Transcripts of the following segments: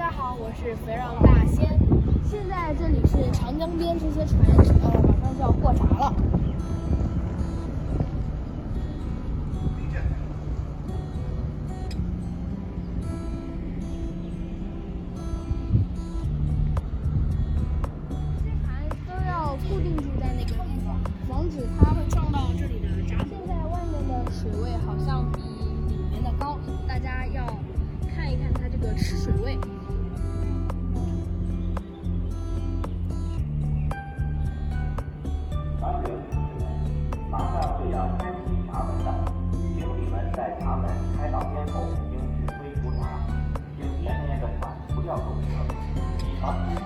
家好，我是肥让大仙。现在这里是长江边，这些船呃马上就要过闸了。这些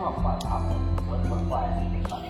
以防止撞坏闸门和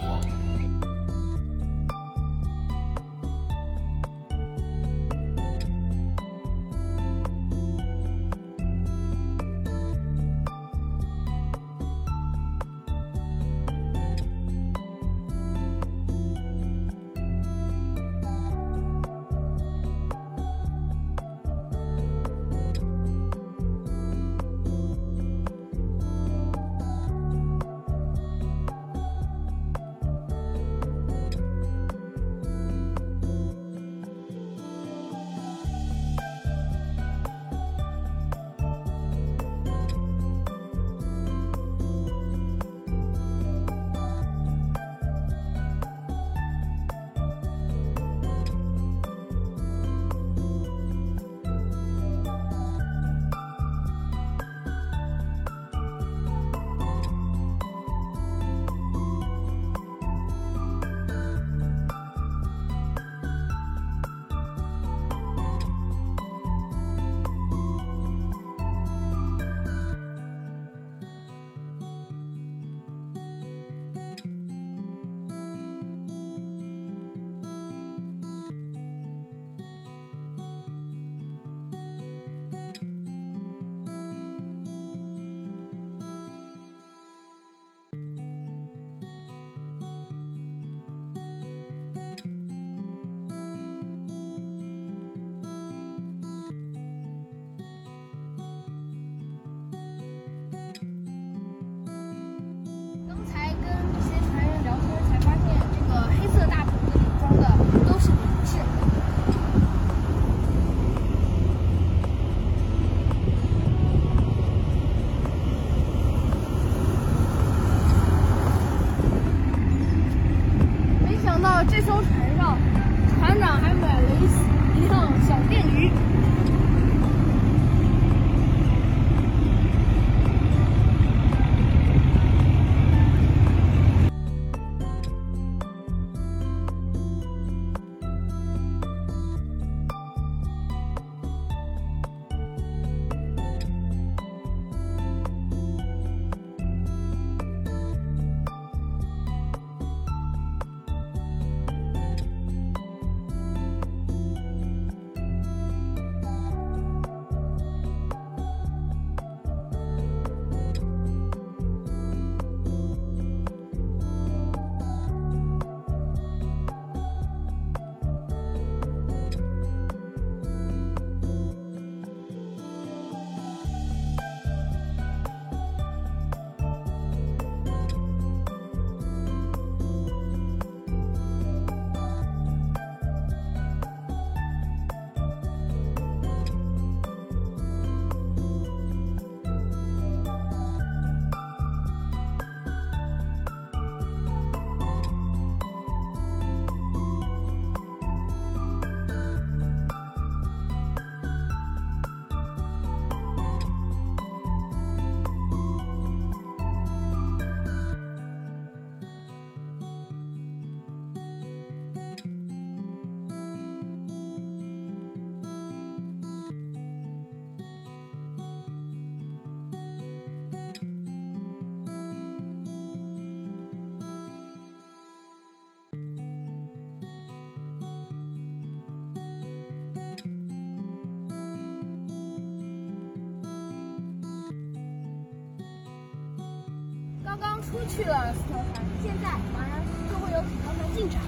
刚刚出去了四条船，现在马上就会有几条船进场。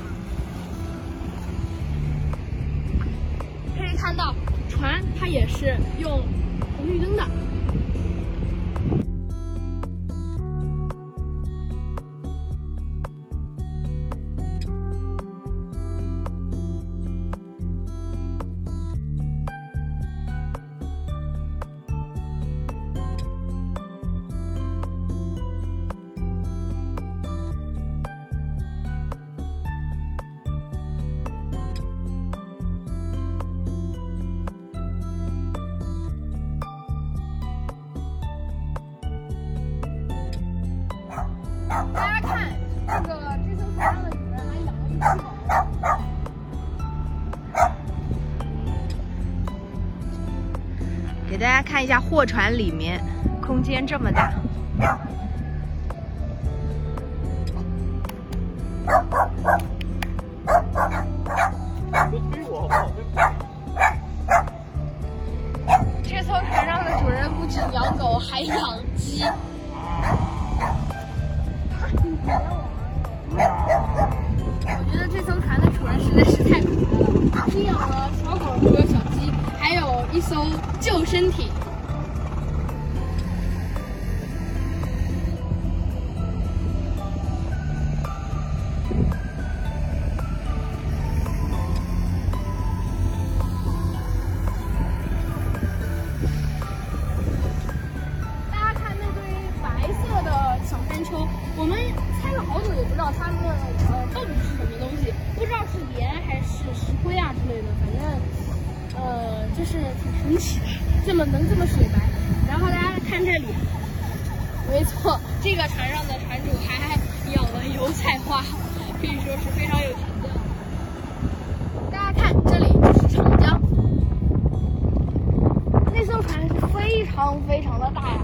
可以看到，船它也是用红绿灯的。大家看，这个这艘船上的主人还养了一只狗。给大家看一下货船里面，空间这么大。这艘船上的主人不止养狗，还养鸡。我觉得这艘船的主人实在是太可爱了，既养了小狗和小鸡，还有一艘救生艇。他们呃到底是什么东西，不知道是盐还是石灰啊之类的，反正呃就是挺神奇的，这么能这么水白。然后大家看这里，没错，这个船上的船主还养了油菜花，可以说是非常有情调。大家看这里就是长江，那艘船是非常非常的大呀。